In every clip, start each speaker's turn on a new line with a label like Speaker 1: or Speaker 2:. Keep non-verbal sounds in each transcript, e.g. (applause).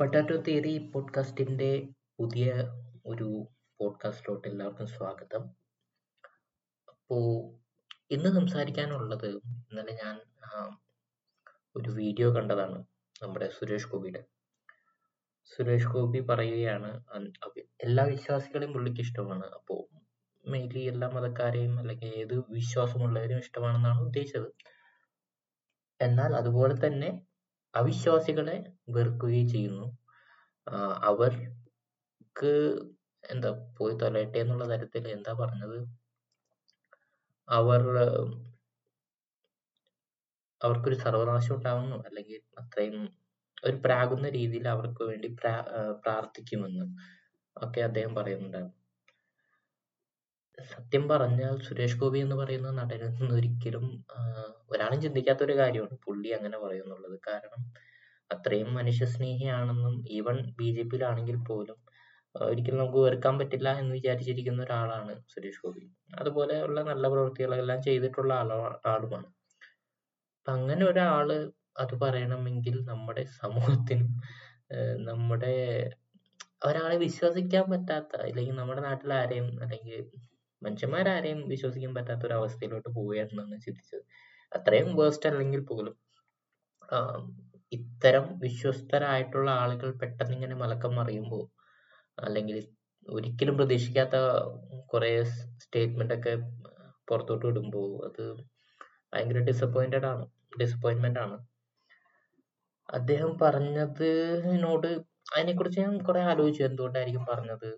Speaker 1: Potato theory പോഡ്കാസ്റ്റിന്റെ പുതിയ ഒരു പോഡ്കാസ്റ്റിലോട്ട് എല്ലാവർക്കും സ്വാഗതം. അപ്പോൾ ഇന്ന് സംസാരിക്കാനുള്ളത് ഇന്നലെ ഞാൻ ഒരു വീഡിയോ കണ്ടതാണ് നമ്മുടെ സുരേഷ് ഗോപിയുടെ. സുരേഷ് ഗോപി പറയുകയാണ് എല്ലാ വിശ്വാസികളെയും പുള്ളിക്ക് ഇഷ്ടമാണ്. അപ്പോൾ മെയിൻലി എല്ലാ മതക്കാരെയും അല്ലെങ്കിൽ ഏത് വിശ്വാസമുള്ളവരും ഇഷ്ടമാണെന്നാണ് ഉദ്ദേശിച്ചത്. എന്നാൽ അതുപോലെ തന്നെ അവിശ്വാസികളെ വെറുക്കുകയും ചെയ്യുന്നു. അവർക്ക് എന്താ പോയി തൊലയട്ടെ എന്നുള്ള തരത്തിൽ എന്താ പറഞ്ഞത്? അവർ അവർക്കൊരു സർവനാശം ഉണ്ടാവുന്നു. അല്ലെങ്കിൽ അത്രയും ഒരു പ്രാകുന്ന രീതിയിൽ അവർക്ക് വേണ്ടി പ്രാ പ്രാർത്ഥിക്കുമെന്ന് ഒക്കെ അദ്ദേഹം പറയുന്നുണ്ടായിരുന്നു. സത്യം പറഞ്ഞാൽ സുരേഷ് ഗോപി എന്ന് പറയുന്ന നടനെന്ന് ഒരിക്കലും ഒരാളും ചിന്തിക്കാത്ത ഒരു കാര്യമാണ്. പുള്ളി അങ്ങനെ പറയുന്നുള്ളത്. കാരണം അത്രയും മനുഷ്യസ്നേഹിയാണെന്നും ഈവൻ ബി ജെ പിയിലാണെങ്കിൽ പോലും ഒരിക്കലും നമുക്ക് വെറുക്കാൻ പറ്റില്ല എന്ന് വിചാരിച്ചിരിക്കുന്ന ഒരാളാണ് സുരേഷ് ഗോപി. അതുപോലെയുള്ള നല്ല പ്രവൃത്തികളെല്ലാം ചെയ്തിട്ടുള്ള ആളാ ആളുമാണ്. അപ്പൊ അങ്ങനെ ഒരാൾ അത് പറയണമെങ്കിൽ നമ്മുടെ സമൂഹത്തിനും നമ്മുടെ ഒരാളെ വിശ്വസിക്കാൻ പറ്റാത്ത അല്ലെങ്കിൽ നമ്മുടെ നാട്ടിൽ ആരെയും അല്ലെങ്കിൽ മനുഷ്യന്മാരാരെയും വിശ്വസിക്കാൻ പറ്റാത്ത ഒരു അവസ്ഥയിലോട്ട് പോവുകയാണെന്നാണ് ചിന്തിച്ചത്. അത്രയും വേസ്റ്റ് അല്ലെങ്കിൽ പോലും ഇത്തരം വിശ്വസ്തരായിട്ടുള്ള ആളുകൾ പെട്ടെന്ന് ഇങ്ങനെ മലക്കം മറിയുമ്പോൾ അല്ലെങ്കിൽ ഒരിക്കലും പ്രതീക്ഷിക്കാത്ത കുറെ സ്റ്റേറ്റ്മെന്റ് ഒക്കെ പുറത്തോട്ട് വിടുമ്പോൾ അത് ഭയങ്കര ഡിസപ്പോയിന്റഡ് ആണ് ഡിസപ്പോയിന്റ്മെന്റ് ആണ്. അദ്ദേഹം പറഞ്ഞതിനോട് അതിനെക്കുറിച്ച് ഞാൻ കുറെ ആലോചിച്ചു എന്തുകൊണ്ടായിരിക്കും പറഞ്ഞത്?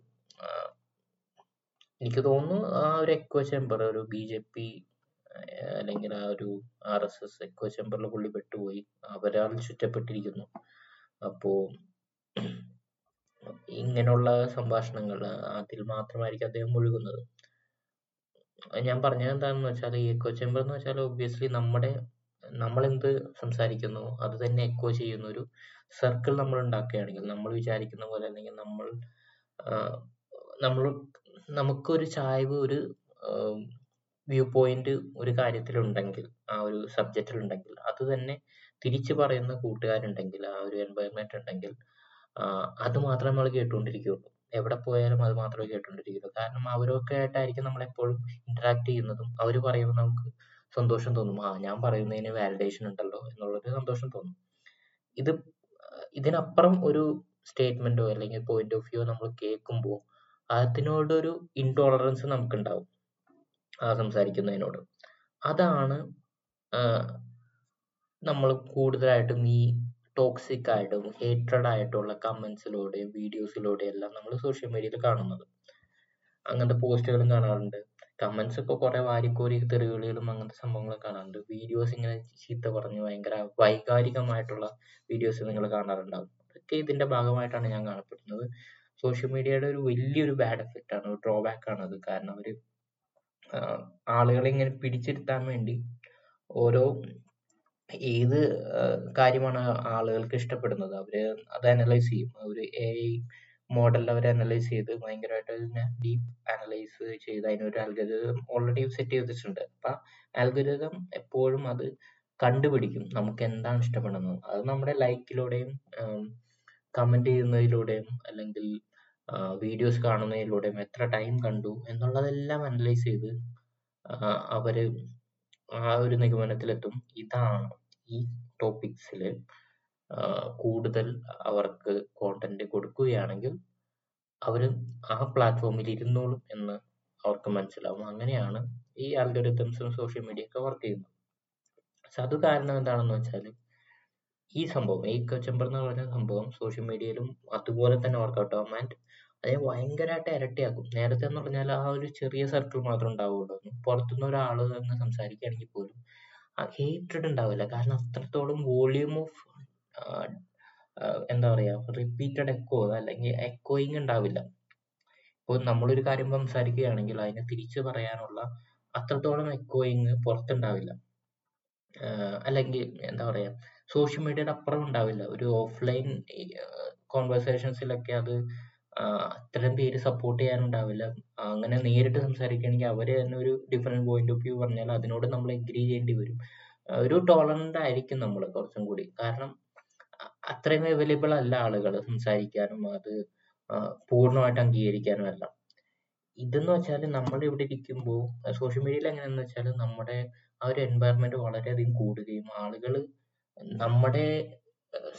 Speaker 1: എനിക്ക് തോന്നുന്നു ആ ഒരു എക്കോ ചേമ്പർ ഒരു ബി ജെ പി അല്ലെങ്കിൽ ആ ഒരു ആർ എസ് എസ് എക്കോ ചേംബറിൽ പുള്ളി പെട്ടുപോയി. അവരാൽ ചുറ്റപ്പെട്ടിരിക്കുന്നു. അപ്പോ ഇങ്ങനെയുള്ള സംഭാഷണങ്ങൾ അതിൽ മാത്രമായിരിക്കും അദ്ദേഹം മുഴുകുന്നത്. ഞാൻ പറഞ്ഞത് എന്താണെന്ന് വെച്ചാൽ ഈ എക്കോ ചേംബർ എന്ന് വെച്ചാൽ ഒബ്വിയസ്ലി നമ്മുടെ നമ്മൾ എന്ത് സംസാരിക്കുന്നു അത് തന്നെ എക്കോ ചെയ്യുന്ന ഒരു സർക്കിൾ നമ്മൾ ഉണ്ടാക്കുകയാണെങ്കിൽ നമ്മൾ വിചാരിക്കുന്ന പോലെ അല്ലെങ്കിൽ നമ്മൾ നമ്മൾ നമുക്കൊരു ചായ്വ് ഒരു വ്യൂ പോയിന്റ് ഒരു കാര്യത്തിലുണ്ടെങ്കിൽ ആ ഒരു സബ്ജക്റ്റിൽ ഉണ്ടെങ്കിൽ അത് തന്നെ തിരിച്ചു പറയുന്ന കൂട്ടുകാരുണ്ടെങ്കിൽ ആ ഒരു എൻവയോൺമെന്റ് ഉണ്ടെങ്കിൽ അത് മാത്രമേ നമ്മൾ കേട്ടുകൊണ്ടിരിക്കുകയുള്ളൂ. എവിടെ പോയാലും അത് മാത്രമേ കേട്ടുകൊണ്ടിരിക്കുള്ളൂ കാരണം അവരൊക്കെ ആയിട്ടായിരിക്കും നമ്മൾ എപ്പോഴും ഇന്ററാക്ട് ചെയ്യുന്നതും അവർ പറയുമ്പോൾ നമുക്ക് സന്തോഷം തോന്നും. ആ ഞാൻ പറയുന്നതിന് വാലിഡേഷൻ ഉണ്ടല്ലോ എന്നുള്ളൊരു സന്തോഷം തോന്നും. ഇത് ഇതിനപ്പുറം ഒരു സ്റ്റേറ്റ്മെന്റോ അല്ലെങ്കിൽ പോയിന്റ് ഓഫ് വ്യൂ നമ്മൾ കേൾക്കുമ്പോൾ അതിനോടൊരു ഇൻടോളറൻസ് നമുക്കുണ്ടാവും. ആ സംസാരിക്കുന്നതിനോട്. അതാണ് നമ്മൾ കൂടുതലായിട്ടും ഈ ടോക്സിക് ആയിട്ടും ഹേറ്റഡ് ആയിട്ടുള്ള കമൻസിലൂടെയും വീഡിയോസിലൂടെയും എല്ലാം നമ്മൾ സോഷ്യൽ മീഡിയയിൽ കാണുന്നത്. അങ്ങനത്തെ പോസ്റ്റുകളും കാണാറുണ്ട്. കമന്റ്സ് ഒക്കെ കുറെ വാരിക്കോരി തെറിവിളികളും അങ്ങനത്തെ സംഭവങ്ങളും കാണാറുണ്ട്. വീഡിയോസ് ഇങ്ങനെ ചീത്ത പറഞ്ഞ് ഭയങ്കര വൈകാരികമായിട്ടുള്ള വീഡിയോസ് നിങ്ങൾ കാണാറുണ്ടാവും. അതൊക്കെ ഇതിന്റെ ഭാഗമായിട്ടാണ് ഞാൻ കാണപ്പെടുന്നത്. സോഷ്യൽ മീഡിയയുടെ ഒരു വലിയൊരു ബാഡ് എഫക്റ്റ് ആണ്. ഒരു ആണ് അത്. കാരണം അവർ ആളുകളെ ഇങ്ങനെ പിടിച്ചിരുത്താൻ വേണ്ടി ഓരോ ഏത് കാര്യമാണ് ആളുകൾക്ക് ഇഷ്ടപ്പെടുന്നത്. അവർ അത് അനലൈസ് ചെയ്യും. ഒരു എ model അവർ അനലൈസ് ചെയ്ത് ഭയങ്കരമായിട്ട് അതിനെ ഡീപ്പ് അനലൈസ് ചെയ്ത് അതിനൊരു അൽഗരിതം ഓൾറെഡി സെറ്റ് ചെയ്തിട്ടുണ്ട്. അപ്പൊ അൽഗരിതം എപ്പോഴും അത് കണ്ടുപിടിക്കും. നമുക്ക് എന്താണ് ഇഷ്ടപ്പെടുന്നത്. അത് നമ്മുടെ ലൈക്കിലൂടെയും കമന്റ് ചെയ്യുന്നതിലൂടെയും അല്ലെങ്കിൽ വീഡിയോസ് കാണുന്നതിലൂടെയും എത്ര ടൈം കണ്ടു എന്നുള്ളതെല്ലാം അനലൈസ് ചെയ്ത് അവർ ആ ഒരു നിഗമനത്തിലെത്തും. ഇതാണ് ഈ ടോപ്പിക്സിൽ കൂടുതൽ അവർക്ക് കോണ്ടന്റ് കൊടുക്കുകയാണെങ്കിൽ അവർ ആ പ്ലാറ്റ്ഫോമിൽ ഇരുന്നോളും എന്ന് അവർക്ക് മനസ്സിലാവും. അങ്ങനെയാണ് ഈ ആൽഗോരിതംസും സോഷ്യൽ മീഡിയ ഒക്കെ വർക്ക് ചെയ്യുന്നത്. പക്ഷെ അത് കാരണം എന്താണെന്ന് വെച്ചാൽ ഈ സംഭവം ഈ കച്ചമ്പർ എന്ന് പറയുന്ന സംഭവം സോഷ്യൽ മീഡിയയിലും അതുപോലെ തന്നെ വർക്കൗട്ട് ആവും. ആൻഡ് അതിനെ ഭയങ്കരമായിട്ട് ഇരട്ടിയാക്കും. നേരത്തെ എന്ന് പറഞ്ഞാൽ ആ ഒരു ചെറിയ സർക്കിൾ മാത്രം ഉണ്ടാവുള്ളൂ. പുറത്തുനിന്ന് ഒരാൾ എന്ന് സംസാരിക്കുകയാണെങ്കിൽ പോലും ഹേറ്റഡ് ഉണ്ടാവില്ല. കാരണം അത്രത്തോളം വോളിയൂം ഓഫ് എന്താ പറയാ റിപ്പീറ്റഡ് എക്കോ അല്ലെങ്കിൽ എക്കോയിങ് ഉണ്ടാവില്ല. ഇപ്പോൾ നമ്മളൊരു കാര്യം സംസാരിക്കുകയാണെങ്കിൽ അതിനെ തിരിച്ചു പറയാനുള്ള അത്രത്തോളം എക്കോയിങ് പുറത്തുണ്ടാവില്ല. അല്ലെങ്കിൽ എന്താ പറയാ സോഷ്യൽ മീഡിയയുടെ അപ്പുറം ഉണ്ടാവില്ല. ഒരു ഓഫ്ലൈൻ കോൺവെർസേഷൻസിലൊക്കെ അത് അത്രയും പേര് സപ്പോർട്ട് ചെയ്യാനുണ്ടാവില്ല. അങ്ങനെ നേരിട്ട് സംസാരിക്കുകയാണെങ്കിൽ അവർ തന്നെ ഒരു ഡിഫറെന്റ് പോയിന്റ് ഓഫ് വ്യൂ പറഞ്ഞാൽ അതിനോട് നമ്മൾ എഗ്രി ചെയ്യേണ്ടി വരും. ഒരു ടോളറന്റ് ആയിരിക്കും നമ്മൾ കുറച്ചും കൂടി. കാരണം അത്രയും അവൈലബിൾ അല്ല ആളുകൾ സംസാരിക്കാനും അത് പൂർണമായിട്ട് അംഗീകരിക്കാനും എല്ലാം. ഇതെന്ന് വെച്ചാൽ നമ്മൾ ഇവിടെ ഇരിക്കുമ്പോൾ സോഷ്യൽ മീഡിയയിൽ എങ്ങനെയാന്ന് വെച്ചാൽ നമ്മുടെ ആ ഒരു എൻവയറമെന്റ് വളരെയധികം കൂടുകയും ആളുകൾ നമ്മുടെ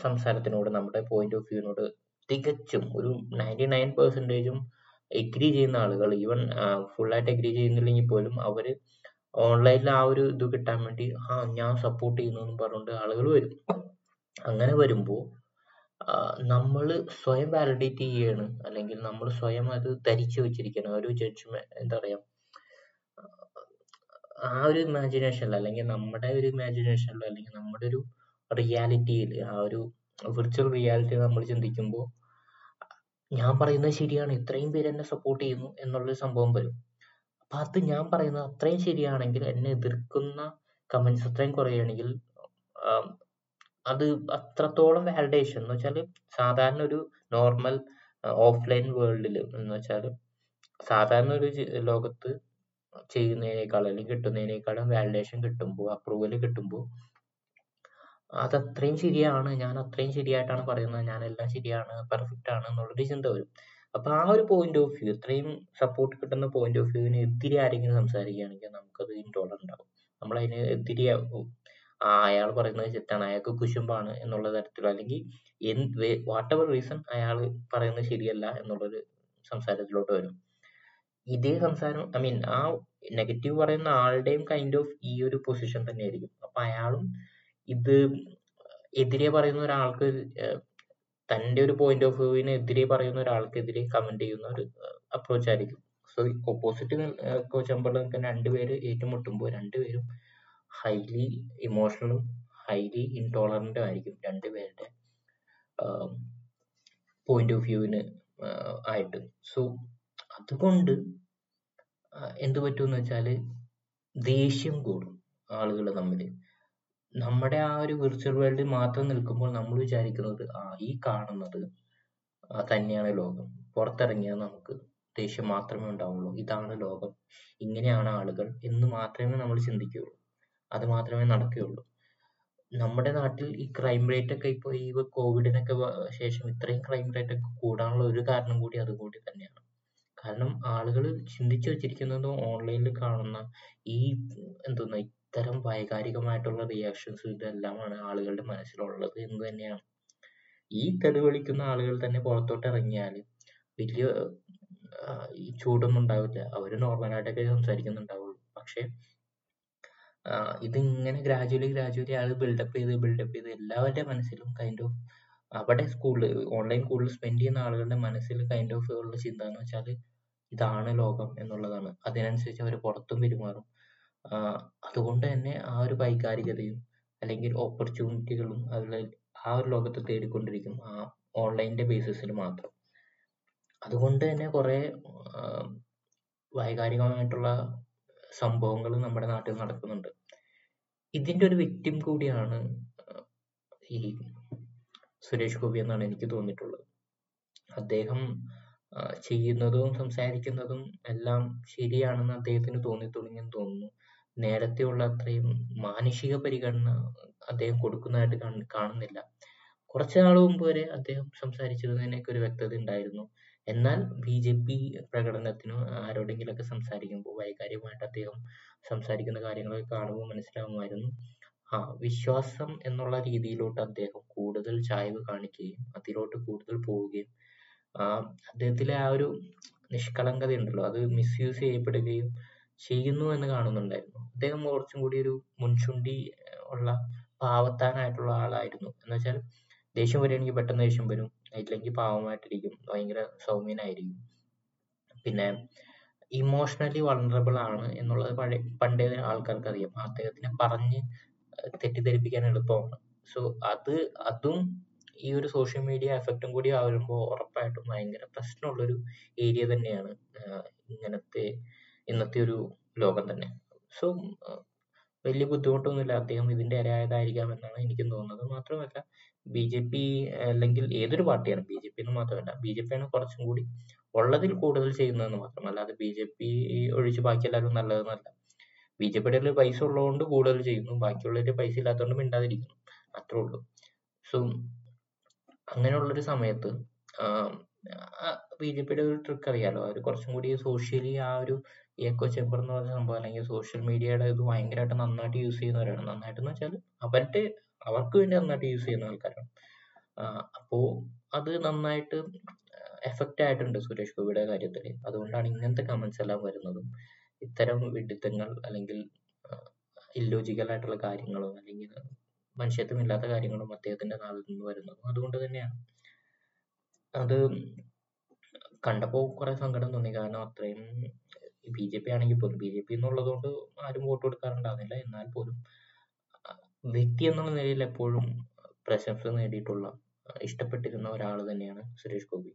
Speaker 1: സംസാരത്തിനോട് നമ്മുടെ പോയിന്റ് ഓഫ് വ്യൂവിനോട് തികച്ചും ഒരു നയന്റി നയൻ പെർസെന്റേജും എഗ്രി ചെയ്യുന്ന ആളുകൾ ഈവൻ ഫുള്ളായിട്ട് എഗ്രി ചെയ്യുന്നില്ലെങ്കിൽ പോലും അവർ ഓൺലൈനിൽ ആ ഒരു ഇത് കിട്ടാൻ വേണ്ടി ആ ഞാൻ സപ്പോർട്ട് ചെയ്യുന്നു എന്ന് പറഞ്ഞുകൊണ്ട് ആളുകൾ വരും. അങ്ങനെ വരുമ്പോൾ നമ്മൾ സ്വയം വാലിഡേറ്റ് ചെയ്യാണ്. അല്ലെങ്കിൽ നമ്മൾ സ്വയം അത് ധരിച്ചു വെച്ചിരിക്കണം. ഒരു ജഡ്ജ്മെന്റ് എന്താ പറയാ ആ ഒരു ഇമാജിനേഷനിൽ അല്ലെങ്കിൽ നമ്മുടെ ഒരു ഇമാജിനേഷനിൽ അല്ലെങ്കിൽ നമ്മുടെ ഒരു റിയാലിറ്റിയിൽ ആ ഒരു വിർച്വൽ റിയാലിറ്റി നമ്മൾ ചിന്തിക്കുമ്പോൾ ഞാൻ പറയുന്നത് ശരിയാണ്. ഇത്രയും പേര് എന്നെ സപ്പോർട്ട് ചെയ്യുന്നു എന്നുള്ളൊരു സംഭവം വരും. അപ്പൊ അത് ഞാൻ പറയുന്നത് അത്രയും ശരിയാണെങ്കിൽ എന്നെ എതിർക്കുന്ന കമന്റ്സ് അത്രയും കുറയുകയാണെങ്കിൽ അത് അത്രത്തോളം വാലിഡേഷൻ എന്ന് വെച്ചാൽ സാധാരണ ഒരു നോർമൽ ഓഫ്ലൈൻ വേൾഡിൽ എന്ന് വെച്ചാൽ സാധാരണ ഒരു ലോകത്ത് ചെയ്യുന്നതിനേക്കാൾ അല്ലെങ്കിൽ കിട്ടുന്നതിനേക്കാളും വാലിഡേഷൻ കിട്ടുമ്പോൾ അപ്രൂവൽ കിട്ടുമ്പോൾ അത് അത്രയും ശരിയാണ് ഞാൻ അത്രയും ശരിയായിട്ടാണ് പറയുന്നത് ഞാൻ എല്ലാം ശരിയാണ് പെർഫെക്റ്റ് ആണ് എന്നുള്ളൊരു ചിന്ത വരും. അപ്പൊ ആ ഒരു പോയിന്റ് ഓഫ് വ്യൂ ഇത്രയും സപ്പോർട്ട് കിട്ടുന്ന പോയിന്റ് ഓഫ് വ്യൂവിന് എതിരെ ആരെങ്കിലും സംസാരിക്കുകയാണെങ്കിൽ നമുക്കത് ഇൻടോളറന്റ് ആവും. നമ്മൾ അതിന് എതിരെ ആവും. ആ അയാൾ പറയുന്നത് തെറ്റാണ് അയാൾക്ക് കുശുമ്പാണ് എന്നുള്ള തരത്തിൽ അല്ലെങ്കിൽ എന്ത് വാട്ട് എവർ റീസൺ അയാൾ പറയുന്നത് ശരിയല്ല എന്നുള്ളൊരു സംസാരത്തിലോട്ട് വരും. ഇതേ സംസാരം ഐ മീൻ ആ നെഗറ്റീവ് പറയുന്ന ആളുടെയും കൈൻഡ് ഓഫ് ഈ ഒരു പൊസിഷൻ തന്നെ ആയിരിക്കും അപ്പൊ അയാളും ഇത് എതിരെ പറയുന്ന ഒരാൾക്ക് തന്റെ ഒരു പോയിന്റ് ഓഫ് വ്യൂവിന് എതിരെ പറയുന്ന ഒരാൾക്കെതിരെ കമന്റ് ചെയ്യുന്ന ഒരു അപ്രോച്ച് ആയിരിക്കും. സോ ഓപ്പോസിറ്റ് നിൽക്കുന്ന രണ്ടുപേര് ഏറ്റുമുട്ടുമ്പോൾ രണ്ടുപേരും ഹൈലി ഇമോഷണലും ഹൈലി ഇൻടോളറന്റും ആയിരിക്കും രണ്ടുപേരുടെ പോയിന്റ് ഓഫ് വ്യൂവിന് ആയിട്ട്. സോ അതുകൊണ്ട് എന്ത് പറ്റുമെന്ന് വെച്ചാൽ ദേഷ്യം കൂടും ആളുകൾ തമ്മിൽ നമ്മുടെ ആ ഒരു വിർച്വൽ വേൾഡിൽ മാത്രം നിൽക്കുമ്പോൾ നമ്മൾ വിചാരിക്കുന്നത് ആ ഈ കാണുന്നത് തന്നെയാണ് ലോകം. പുറത്തിറങ്ങിയാൽ നമുക്ക് ദേഷ്യം മാത്രമേ ഉണ്ടാവുള്ളൂ. ഇതാണ് ലോകം. ഇങ്ങനെയാണ് ആളുകൾ എന്ന് മാത്രമേ നമ്മൾ ചിന്തിക്കുകയുള്ളൂ. അത് മാത്രമേ നടക്കുകയുള്ളൂ. നമ്മുടെ നാട്ടിൽ ഈ ക്രൈം റേറ്റ് ഒക്കെ ഇപ്പോൾ ഈ കോവിഡിനൊക്കെ ശേഷം ഇത്രയും ക്രൈം റേറ്റ് ഒക്കെ കൂടാനുള്ള ഒരു കാരണം കൂടി അതുകൂടി തന്നെയാണ്. കാരണം ആളുകൾ ചിന്തിച്ചു വെച്ചിരിക്കുന്നത് ഓൺലൈനിൽ കാണുന്ന ഈ എന്തോന്ന ഇത്തരം വൈകാരികമായിട്ടുള്ള റിയാക്ഷൻസ് ഇതെല്ലാമാണ് ആളുകളുടെ മനസ്സിലുള്ളത് എന്ന് തന്നെയാണ്. ഈ തെളിവിളിക്കുന്ന ആളുകൾ തന്നെ പുറത്തോട്ട് ഇറങ്ങിയാൽ വലിയ ഏർ ഈ ചൂടൊന്നും ഉണ്ടാവില്ല. അവർ നോർമലായിട്ടൊക്കെ സംസാരിക്കുന്നുണ്ടാവുള്ളൂ. പക്ഷെ ഏർ ഇതിങ്ങനെ ഗ്രാജുവലി ഗ്രാജുവലി ആൾ ബിൽഡപ്പ് ചെയ്ത് ബിൽഡപ്പ് ചെയ്ത് എല്ലാവരുടെ മനസ്സിലും കൈൻഡ് ഓഫ് അവിടെ സ്കൂളിൽ ഓൺലൈൻ കൂടുതൽ സ്പെൻഡ് ചെയ്യുന്ന ആളുകളുടെ മനസ്സിൽ കൈൻഡ് ഓഫ് ഉള്ള ചിന്ത എന്ന് വെച്ചാൽ ഇതാണ് ലോകം എന്നുള്ളതാണ്. അതിനനുസരിച്ച് അവർ പുറത്തും പെരുമാറും. അതുകൊണ്ട് തന്നെ ആ ഒരു വൈകാരികതയും അല്ലെങ്കിൽ ഓപ്പർച്യൂണിറ്റികളും അതിൽ ആ ഒരു ലോകത്ത് തേടിക്കൊണ്ടിരിക്കും ആ ഓൺലൈന്റെ ബേസിസിൽ മാത്രം. അതുകൊണ്ട് തന്നെ കുറേ വൈകാരികമായിട്ടുള്ള സംഭവങ്ങൾ നമ്മുടെ നാട്ടിൽ നടക്കുന്നുണ്ട്. ഇതിന്റെ ഒരു വിക്ടിം കൂടിയാണ് ഈ സുരേഷ് ഗോപി എന്നാണ് എനിക്ക് തോന്നിയിട്ടുള്ളത്. അദ്ദേഹം ചെയ്യുന്നതും സംസാരിക്കുന്നതും എല്ലാം ശരിയാണെന്ന് അദ്ദേഹത്തിന് തോന്നി തുടങ്ങിയെന്ന് തോന്നുന്നു. നേരത്തെയുള്ള അത്രയും മാനുഷിക പരിഗണന അദ്ദേഹം കൊടുക്കുന്നതായിട്ട് കാണ- കാണുന്നില്ല. കുറച്ചു നാൾ മുമ്പ് വരെ അദ്ദേഹം സംസാരിച്ചിരുന്നതിനൊക്കെ ഒരു വ്യക്തത ഉണ്ടായിരുന്നു. എന്നാൽ ബി ജെ പി പ്രകടനത്തിനോ ആരോടെങ്കിലൊക്കെ സംസാരിക്കുമ്പോൾ വൈകാരികമായിട്ട് അദ്ദേഹം സംസാരിക്കുന്ന കാര്യങ്ങളൊക്കെ കാണുമ്പോൾ മനസ്സിലാവുമായിരുന്നു ആ വിശ്വാസം എന്നുള്ള രീതിയിലോട്ട് അദ്ദേഹം കൂടുതൽ ചായ്വ് കാണിക്കുകയും അതിലോട്ട് കൂടുതൽ പോവുകയും ആ അദ്ദേഹത്തിലെ ആ ഒരു നിഷ്കളങ്കത ഉണ്ടല്ലോ അത് മിസ്യൂസ് ചെയ്യപ്പെടുകയും ചെയ്യുന്നു എന്ന് കാണുന്നുണ്ടായിരുന്നു. അദ്ദേഹം കുറച്ചും കൂടി ഒരു മുൻചുണ്ടി ഉള്ള പാവത്താനായിട്ടുള്ള ആളായിരുന്നു. എന്ന് വെച്ചാൽ ദേഷ്യം വരികയാണെങ്കിൽ പെട്ടെന്ന് ദേഷ്യം വരും. ഇല്ലെങ്കിൽ പാവമായിട്ടിരിക്കും. ഭയങ്കര സൗമ്യനായിരിക്കും. പിന്നെ ഇമോഷണലി വളണ്ടറബിൾ ആണ് എന്നുള്ളത് പഴയ പണ്ടേ ആൾക്കാർക്ക് അറിയാം അദ്ദേഹത്തിനെ പറഞ്ഞ് തെറ്റിദ്ധരിപ്പിക്കാൻ എളുപ്പമാണ്. സോ അത് അതും ഈ ഒരു സോഷ്യൽ മീഡിയ എഫക്റ്റും കൂടി വരുമ്പോൾ ഉറപ്പായിട്ടും ഭയങ്കര പ്രശ്നമുള്ളൊരു ഏരിയ തന്നെയാണ്. ഇങ്ങനത്തെ ഇന്നത്തെ ഒരു ലോകം തന്നെ. സോ വലിയ ബുദ്ധിമുട്ടൊന്നുമില്ല. അദ്ദേഹം ഇതിന്റെ ഇരയായതായിരിക്കാം എന്നാണ് എനിക്കും തോന്നുന്നത്. മാത്രമല്ല ബി ജെ പി അല്ലെങ്കിൽ ഏതൊരു പാർട്ടിയാണ് ബി ജെ പി എന്ന് മാത്രമല്ല ബി ജെ പി ആണ് കുറച്ചും കൂടി ഉള്ളതിൽ കൂടുതൽ ചെയ്യുന്നതെന്ന് മാത്രം അല്ലാതെ ബി ജെ പി ഒഴിച്ച് ബാക്കി എല്ലാവരും നല്ലതെന്നല്ല. ബി ജെ പിയുടെ പൈസ ഉള്ളതുകൊണ്ട് കൂടുതൽ ചെയ്യുന്നു. ബാക്കിയുള്ളവര് പൈസ ഇല്ലാത്തതുകൊണ്ട് മിണ്ടാതിരിക്കുന്നു. അത്രേ ഉള്ളൂ. സോ അങ്ങനെയുള്ളൊരു സമയത്ത് ബി ജെ പിയുടെ ഒരു ട്രിക്ക് അറിയാലോ? അവർ കുറച്ചും കൂടി സോഷ്യലി ആ ഒരു എക്കോ ചേമ്പർ എന്ന് പറഞ്ഞ സംഭവം അല്ലെങ്കിൽ സോഷ്യൽ മീഡിയയുടെ ഇത് ഭയങ്കരമായിട്ട് നന്നായിട്ട് യൂസ് ചെയ്യുന്നവരാണ്. നന്നായിട്ട് എന്ന് വെച്ചാൽ അവരുടെ അവർക്ക് വേണ്ടി നന്നായിട്ട് യൂസ് ചെയ്യുന്ന ആൾക്കാരാണ്. അപ്പോ അത് നന്നായിട്ട് എഫക്റ്റ് ആയിട്ടുണ്ട് സുരേഷ് ഗോപിയുടെ കാര്യത്തിൽ അതുകൊണ്ടാണ് ഇങ്ങനത്തെ കമന്റ്സ് എല്ലാം വരുന്നതും. ഇത്തരം വിഡിത്തങ്ങൾ അല്ലെങ്കിൽ ഇല്ലോജിക്കൽ ആയിട്ടുള്ള കാര്യങ്ങളും അല്ലെങ്കിൽ മനുഷ്യത്വമില്ലാത്ത കാര്യങ്ങളും അദ്ദേഹത്തിന്റെ നാളിൽ നിന്ന് വരുന്നതും അതുകൊണ്ട് തന്നെയാണ്. അത് കണ്ടപ്പോൾ കുറെ സങ്കടം തോന്നി. കാരണം അത്രയും ബി ജെ പി ആണെങ്കിൽ പോലും ബി ജെ പി എന്നുള്ളത് കൊണ്ട് ആരും വോട്ട് കൊടുക്കാറുണ്ടാകുന്നില്ല എന്നാൽ പോലും വ്യക്തി എന്നുള്ള നിലയിൽ എപ്പോഴും പ്രശംസ നേടിയിട്ടുള്ള ഇഷ്ടപ്പെട്ടിരുന്ന ഒരാൾ തന്നെയാണ് സുരേഷ് ഗോപി.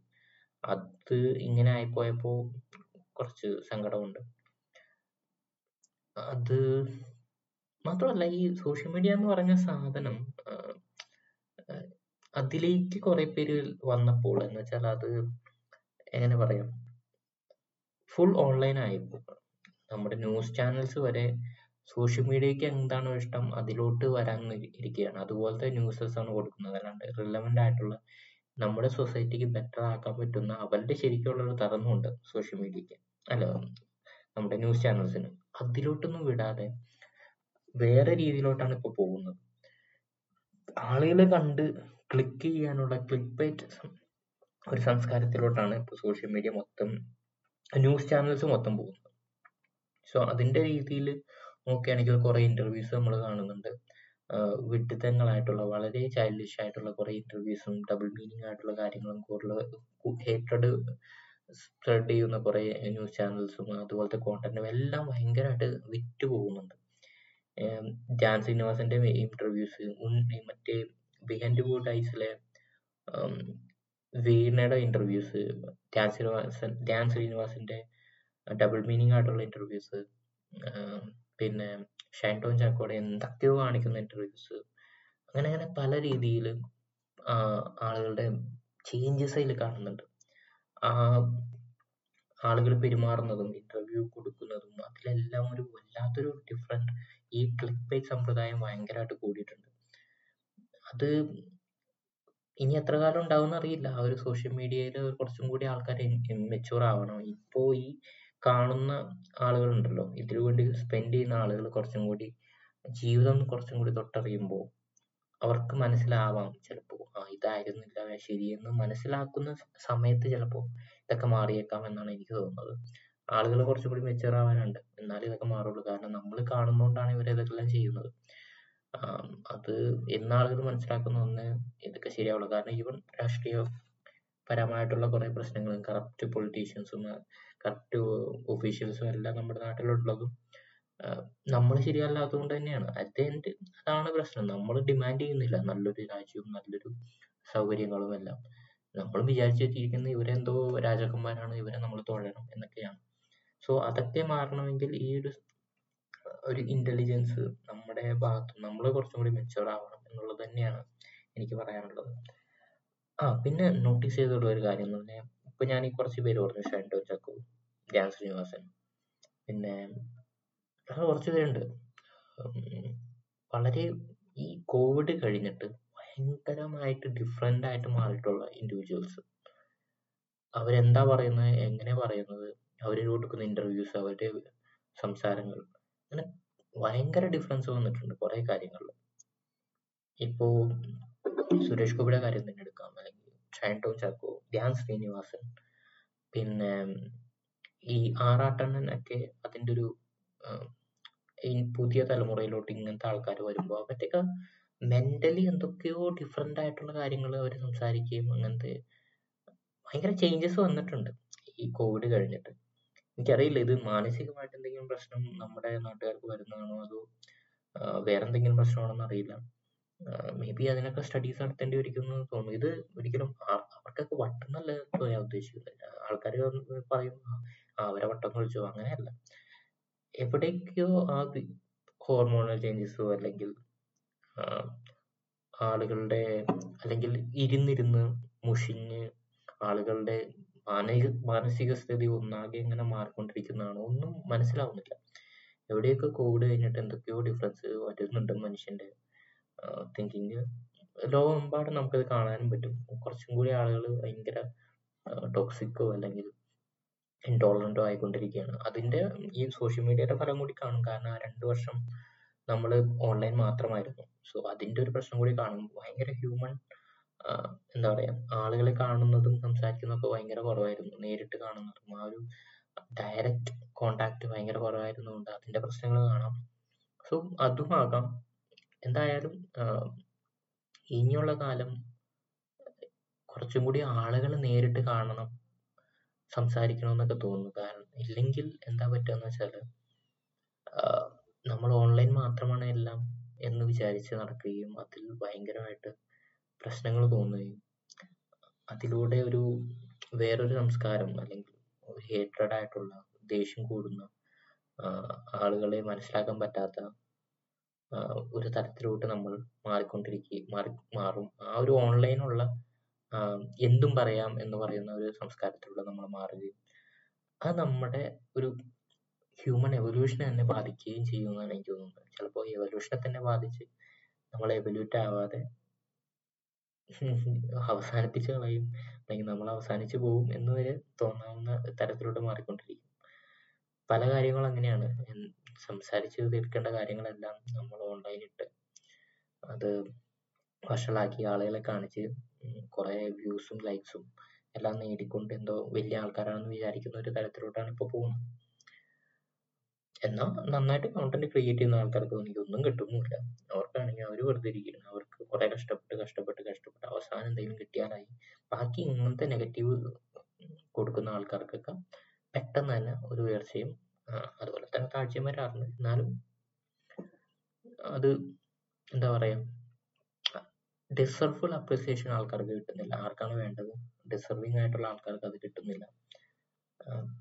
Speaker 1: അത് ഇങ്ങനെ ആയിപ്പോയപ്പോ കുറച്ച് സങ്കടമുണ്ട്. അത് മാത്രമല്ല ഈ സോഷ്യൽ മീഡിയ എന്ന് പറഞ്ഞ സാധനം അതിലേക്ക് കുറെ പേര് വന്നപ്പോൾ എന്ന് വെച്ചാൽ അത് എങ്ങനെ പറയാം? ഫുൾ ഓൺലൈൻ ആയിപ്പോ നമ്മുടെ ന്യൂസ് ചാനൽസ് വരെ സോഷ്യൽ മീഡിയക്ക് എന്താണോ ഇഷ്ടം അതിലോട്ട് വരാൻ ഇരിക്കുകയാണ്. അതുപോലത്തെ ന്യൂസസ് ആണ് കൊടുക്കുന്നത്. അല്ലാണ്ട് റിലവന്റ് ആയിട്ടുള്ള നമ്മുടെ സൊസൈറ്റിക്ക് ബെറ്റർ ആക്കാൻ പറ്റുന്ന അവരുടെ ശരിക്കുള്ള ഒരു തറന്നുണ്ട് സോഷ്യൽ മീഡിയക്ക് അല്ല നമ്മുടെ ന്യൂസ് ചാനൽസിന് അതിലോട്ടൊന്നും വിടാതെ വേറെ രീതിയിലോട്ടാണ് ഇപ്പൊ പോകുന്നത്. ആളുകളെ കണ്ട് ക്ലിക്ക് ചെയ്യാനുള്ള ക്ലിക്ക് ബൈറ്റ് ഒരു സംസ്കാരത്തിലോട്ടാണ് ഇപ്പൊ സോഷ്യൽ മീഡിയ മൊത്തം ന്യൂസ് ചാനൽസ് മൊത്തം പോകുന്നത്. സോ അതിന്റെ രീതിയിൽ നോക്കുകയാണെങ്കിൽ കുറെ ഇന്റർവ്യൂസ് നമ്മൾ കാണുന്നുണ്ട്. വിഡ്ഢിത്തങ്ങളായിട്ടുള്ള വളരെ ചൈൽഡിഷ് ആയിട്ടുള്ള കുറെ ഇന്റർവ്യൂസും ഡബിൾ മീനിങ് ആയിട്ടുള്ള കാര്യങ്ങളും കൂടുതൽ ഹേറ്റഡ് സ്പ്രെഡ് ചെയ്യുന്ന കുറെ ന്യൂസ് ചാനൽസും അതുപോലത്തെ കോണ്ടന്റും എല്ലാം ഭയങ്കരമായിട്ട് വിറ്റ് പോകുന്നുണ്ട്. ജാൻ ശ്രീനിവാസന്റെ ഇന്റർവ്യൂസ് മറ്റേ ബിഹൈൻഡ് ഗുഡ് ഐസിലെ വീണയുടെ ഇന്റർവ്യൂസ് ധ്യാൻ ശ്രീനിവാസൻ ധ്യാൻ ശ്രീനിവാസിന്റെ ഡബിൾ മീനിങ് ആയിട്ടുള്ള ഇന്റർവ്യൂസ് പിന്നെ ഷൈൻ ചാക്കോടെ എന്തൊക്കെയോ കാണിക്കുന്ന ഇന്റർവ്യൂസ് അങ്ങനെ അങ്ങനെ പല രീതിയിൽ ആളുകളുടെ ചേഞ്ചസ് അതിൽ കാണുന്നുണ്ട്. ആ ആളുകൾ പെരുമാറുന്നതും ഇന്റർവ്യൂ കൊടുക്കുന്നതും അതിലെല്ലാം ഒരു വല്ലാത്തൊരു ഡിഫറെന്റ് ഈ ക്ലിക്ക് ബൈറ്റ് സമ്പ്രദായം ഭയങ്കരമായിട്ട് കൂടിയിട്ടുണ്ട്. അത് ഇനി എത്ര കാലം ഉണ്ടാവും അറിയില്ല. ആ ഒരു സോഷ്യൽ മീഡിയയിൽ കുറച്ചും കൂടി ആൾക്കാർ മെച്ചൂർ ആവണം. ഇപ്പോ ഈ കാണുന്ന ആളുകൾ ഉണ്ടല്ലോ ഇതിനു വേണ്ടി സ്പെൻഡ് ചെയ്യുന്ന ആളുകൾ കുറച്ചും കൂടി ജീവിതം കുറച്ചും കൂടി തൊട്ടറിയുമ്പോൾ അവർക്ക് മനസ്സിലാവാം ചിലപ്പോ ആ ഇതായിരുന്നില്ല ശരിയെന്ന് മനസ്സിലാക്കുന്ന സമയത്ത് ചിലപ്പോ ഇതൊക്കെ മാറിയേക്കാം എന്നാണ് എനിക്ക് തോന്നുന്നത്. ആളുകൾ കുറച്ചും കൂടി മെച്ചൂർ ആവാനുണ്ട്. എന്നാലേ ഇതൊക്കെ മാറുള്ളൂ. കാരണം നമ്മൾ കാണുന്നോണ്ടാണ് ഇവർ ചെയ്യുന്നത്. അത് ഇന്നാളുകൾ മനസ്സിലാക്കുന്ന ഒന്ന് ഇതൊക്കെ ശരിയാവുള്ളൂ കാരണം ഈവൻ രാഷ്ട്രീയ പരമായിട്ടുള്ള കുറെ പ്രശ്നങ്ങളും കറപ്റ്റ് പൊളിറ്റീഷ്യൻസും കറപ്റ്റ് ഒഫീഷ്യൽസും എല്ലാം നമ്മുടെ നാട്ടിലുള്ളതും നമ്മൾ ശരിയല്ലാത്തത് കൊണ്ട് തന്നെയാണ്. അറ്റ് അതാണ് പ്രശ്നം. നമ്മൾ ഡിമാൻഡ് ചെയ്യുന്നില്ല. നല്ലൊരു രാജ്യവും നല്ലൊരു സൗകര്യങ്ങളും എല്ലാം. നമ്മൾ വിചാരിച്ചു വെച്ചിരിക്കുന്നത് ഇവരെന്തോ രാജാക്കന്മാരാണ് ഇവരെ നമ്മൾ തൊഴണം എന്നൊക്കെയാണ്. സോ അതൊക്കെ മാറണമെങ്കിൽ ഈ ഒരു ഒരു ഇന്റലിജൻസ് നമ്മുടെ ഭാഗത്ത് നമ്മൾ കുറച്ചും കൂടി മെച്ചുവർ ആവണം എന്നുള്ളത് തന്നെയാണ് എനിക്ക് പറയാനുള്ളത്. ആ പിന്നെ നോട്ടീസ് ചെയ്തിട്ടുള്ള ഒരു കാര്യം എന്ന് പറഞ്ഞാൽ ഇപ്പൊ ഞാൻ ഈ കുറച്ച് പേര് പറഞ്ഞു ഷൈൻഡോ ചക്കു ധ്യാൻ ശ്രീനിവാസൻ പിന്നെ കുറച്ച് പേരുണ്ട്. വളരെ ഈ കോവിഡ് കഴിഞ്ഞിട്ട് ഭയങ്കരമായിട്ട് ഡിഫറെന്റ് ആയിട്ട് മാറിയിട്ടുള്ള ഇൻഡിവിജ്വൽസ് അവരെന്താ പറയുന്നത് എങ്ങനെ പറയുന്നത് അവർ കൊടുക്കുന്ന ഇന്റർവ്യൂസ് അവരുടെ സംസാരങ്ങൾ അങ്ങനെ ഭയങ്കര ഡിഫറൻസ് വന്നിട്ടുണ്ട് കുറെ കാര്യങ്ങളിൽ ഇപ്പോ സുരേഷ് ഗോപിയുടെ കാര്യം തന്നെ എടുക്കാം. അല്ലെങ്കിൽ ഷൈൻ ടോം ചാക്കോ ധ്യാൻ ശ്രീനിവാസൻ പിന്നെ ഈ ആറാട്ടണ്ണൻ ഒക്കെ അതിന്റെ ഒരു ഈ പുതിയ തലമുറയിലോട്ട് ഇങ്ങനത്തെ ആൾക്കാർ വരുമ്പോൾ അവരുടെയൊക്കെ മെന്റലി എന്തൊക്കെയോ ഡിഫറെന്റ് ആയിട്ടുള്ള കാര്യങ്ങൾ അവർ സംസാരിക്കുകയും അങ്ങനത്തെ ഭയങ്കര ചേഞ്ചസ് വന്നിട്ടുണ്ട് ഈ കോവിഡ് കഴിഞ്ഞിട്ട്. എനിക്കറിയില്ല. ഇത് മാനസികമായിട്ട് എന്തെങ്കിലും പ്രശ്നം നമ്മുടെ നാട്ടുകാർക്ക് വരുന്നതാണോ? അതോ വേറെ എന്തെങ്കിലും പ്രശ്നമാണെന്ന് അറിയില്ല. മേ ബി അതിനൊക്കെ സ്റ്റഡീസ് നടത്തേണ്ടി വരിക്കുന്നു തോന്നുന്നു. ഇത് ഒരിക്കലും അവർക്കൊക്കെ വട്ടെന്നല്ല ഞാൻ ഉദ്ദേശിക്കുന്നത്. ആൾക്കാർ പറയും അവരെ വട്ടം കളിച്ചു അങ്ങനെയല്ല. എവിടേക്കോ ആ ഹോർമോണൽ ചേഞ്ചസോ അല്ലെങ്കിൽ ആളുകളുടെ അല്ലെങ്കിൽ ഇരുന്നിരുന്ന് മുഷിഞ്ഞ് ആളുകളുടെ മാനസിക മാനസിക സ്ഥിതി ഒന്നാകെ ഇങ്ങനെ മാറിക്കൊണ്ടിരിക്കുന്നതാണ്. ഒന്നും മനസ്സിലാവുന്നില്ല. എവിടെയൊക്കെ കോവിഡ് കഴിഞ്ഞിട്ട് എന്തൊക്കെയോ ഡിഫറൻസ് വരുന്നുണ്ട് മനുഷ്യന്റെ തിങ്കിങ് ലോകമെമ്പാടും നമുക്കത് കാണാനും പറ്റും. കുറച്ചും കൂടി ആളുകൾ ഭയങ്കര ടോക്സിക്കോ അല്ലെങ്കിൽ ഇൻടോളറന്റോ ആയിക്കൊണ്ടിരിക്കുകയാണ്. അതിന്റെ ഈ സോഷ്യൽ മീഡിയയുടെ ഫലം കൂടി കാണും. കാരണം ആ രണ്ട് വർഷം നമ്മൾ ഓൺലൈൻ മാത്രമായിരുന്നു. സോ അതിന്റെ ഒരു പ്രശ്നം കൂടി കാണും. ഭയങ്കര ഹ്യൂമൻ എന്താ പറയാ ആളുകളെ കാണുന്നതും സംസാരിക്കുന്നതൊക്കെ ഭയങ്കര കുറവായിരുന്നു. നേരിട്ട് കാണുന്നതും. ആ ഒരു ഡയറക്റ്റ് കോണ്ടാക്ട് ഭയങ്കര കുറവായിരുന്നുകൊണ്ട് അതിന്റെ പ്രശ്നങ്ങൾ കാണാം സോ അതും ആകാം. എന്തായാലും ഇനിയുള്ള കാലം കുറച്ചും കൂടി ആളുകൾ നേരിട്ട് കാണണം സംസാരിക്കണം എന്നൊക്കെ തോന്നുന്നു. കാരണം ഇല്ലെങ്കിൽ എന്താ പറ്റുകയെന്ന് വെച്ചാൽ ആഹ് നമ്മൾ ഓൺലൈൻ മാത്രമാണ് എല്ലാം എന്ന് വിചാരിച്ച് നടക്കുകയും അതിൽ ഭയങ്കരമായിട്ട് പ്രശ്നങ്ങൾ തോന്നുകയും അതിലൂടെ ഒരു വേറൊരു സംസ്കാരം അല്ലെങ്കിൽ ഹേറ്റഡ് ആയിട്ടുള്ള ദേഷ്യം കൂടുന്ന ആഹ് ആളുകളെ മനസ്സിലാക്കാൻ പറ്റാത്ത ആഹ് ഒരു തരത്തിലോട്ട് നമ്മൾ മാറിക്കൊണ്ടിരിക്കുക മാറി മാറും. ആ ഒരു ഓൺലൈനുള്ള ആഹ് എന്തും പറയാം എന്ന് പറയുന്ന ഒരു സംസ്കാരത്തിലൂടെ നമ്മൾ മാറുകയും അത് നമ്മുടെ ഒരു ഹ്യൂമൻ എവല്യൂഷനെ തന്നെ ബാധിക്കുകയും ചെയ്യുമെന്നാണ് എനിക്ക് തോന്നുന്നത്. ചിലപ്പോൾ എവല്യൂഷനെ തന്നെ ബാധിച്ച് നമ്മൾ എവല്യൂട്ട് ആവാതെ (laughs) അവസാനിപ്പിച്ച് കളയും. അല്ലെങ്കിൽ നമ്മൾ അവസാനിച്ചു പോകും എന്ന് വരെ തോന്നാവുന്ന തരത്തിലോട്ട് മാറിക്കൊണ്ടിരിക്കും. പല കാര്യങ്ങളും അങ്ങനെയാണ്. സംസാരിച്ചു തീർക്കേണ്ട കാര്യങ്ങളെല്ലാം നമ്മൾ ഓൺലൈനിട്ട് അത് വഷളാക്കി ആളുകളെ കാണിച്ച് ഉം കുറെ വ്യൂസും ലൈക്സും എല്ലാം നേടിക്കൊണ്ട് എന്തോ വലിയ ആൾക്കാരാണെന്ന് വിചാരിക്കുന്ന ഒരു തരത്തിലോട്ടാണ് ഇപ്പൊ പോകുന്നത്. എന്നാൽ നന്നായിട്ട് കോണ്ടന്റ് ക്രിയേറ്റ് ചെയ്യുന്ന ആൾക്കാർക്ക് എനിക്ക് ഒന്നും കിട്ടുന്നുമില്ല അവർക്കാണെങ്കിൽ അവർ വെറുതെ ഇരിക്കുന്നു. അവർക്ക് കുറെ കഷ്ടപ്പെട്ട് കഷ്ടപ്പെട്ട് കഷ്ടപ്പെട്ട് അവസാനം എന്തെങ്കിലും കിട്ടിയാലായി. ബാക്കി ഇങ്ങനത്തെ നെഗറ്റീവ് കൊടുക്കുന്ന ആൾക്കാർക്കൊക്കെ പെട്ടെന്ന് തന്നെ ഒരു ഉയർച്ചയും അതുപോലെ തന്നെ താഴ്ചയും വരാറുണ്ട്. എന്നാലും അത് എന്താ പറയാ ഡിസർവ്ഫുൾ അപ്രിസിയേഷൻ ആൾക്കാർക്ക് കിട്ടുന്നില്ല. ആർക്കാണ് വേണ്ടത്? ഡിസർവിങ് ആയിട്ടുള്ള ആൾക്കാർക്ക് അത് കിട്ടുന്നില്ല.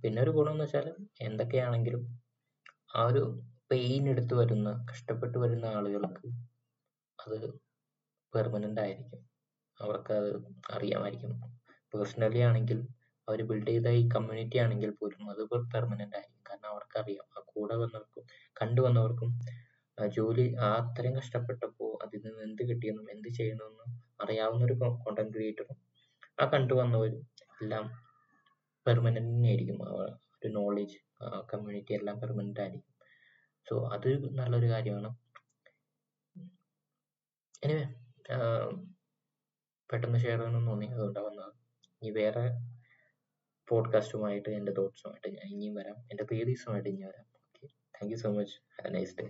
Speaker 1: പിന്നെ ഒരു ഗുണം എന്ന് വെച്ചാൽ എന്തൊക്കെയാണെങ്കിലും ആ ഒരു പെയിൻ എടുത്ത് വരുന്ന കഷ്ടപ്പെട്ട് വരുന്ന ആളുകൾക്ക് അത് പെർമനന്റ് ആയിരിക്കും. അവർക്ക് അത് അറിയാമായിരിക്കും. പേഴ്സണലി ആണെങ്കിൽ അവർ ബിൽഡ് ചെയ്ത ഈ കമ്മ്യൂണിറ്റി ആണെങ്കിൽ പോലും അത് പെർമനന്റ് ആയിരിക്കും. കാരണം അവർക്ക് അറിയാം ആ കൂടെ വന്നവർക്കും കണ്ടു വന്നവർക്കും ജോലി അത്രയും കഷ്ടപ്പെട്ടപ്പോൾ അതിൽ നിന്ന് എന്ത് കിട്ടിയെന്നും എന്ത് ചെയ്യണമെന്നും അറിയാവുന്ന ഒരു കോണ്ടന്റ് ക്രിയേറ്ററും ആ കണ്ടു വന്നവരും എല്ലാം പെർമനന്റ് തന്നെയായിരിക്കും. ആ ഒരു നോളേജ് കമ്മ്യൂണിറ്റി എല്ലാം പെർമനന്റ് ആയിരിക്കും. സോ അത് നല്ലൊരു കാര്യമാണ്. എനിവേ പെട്ടെന്ന് ഷെയർ ചെയ്യണമെന്ന് തോന്നി. അതുകൊണ്ടാണ് വന്നത്. ഇനി വേറെ പോഡ്കാസ്റ്റുമായിട്ട് എന്റെ തോട്ട്സുമായിട്ട് ഞാൻ ഇനിയും വരാം. എന്റെ തിയറീസുമായിട്ട് ഇനി വരാം. Okay thank you so much have a nice day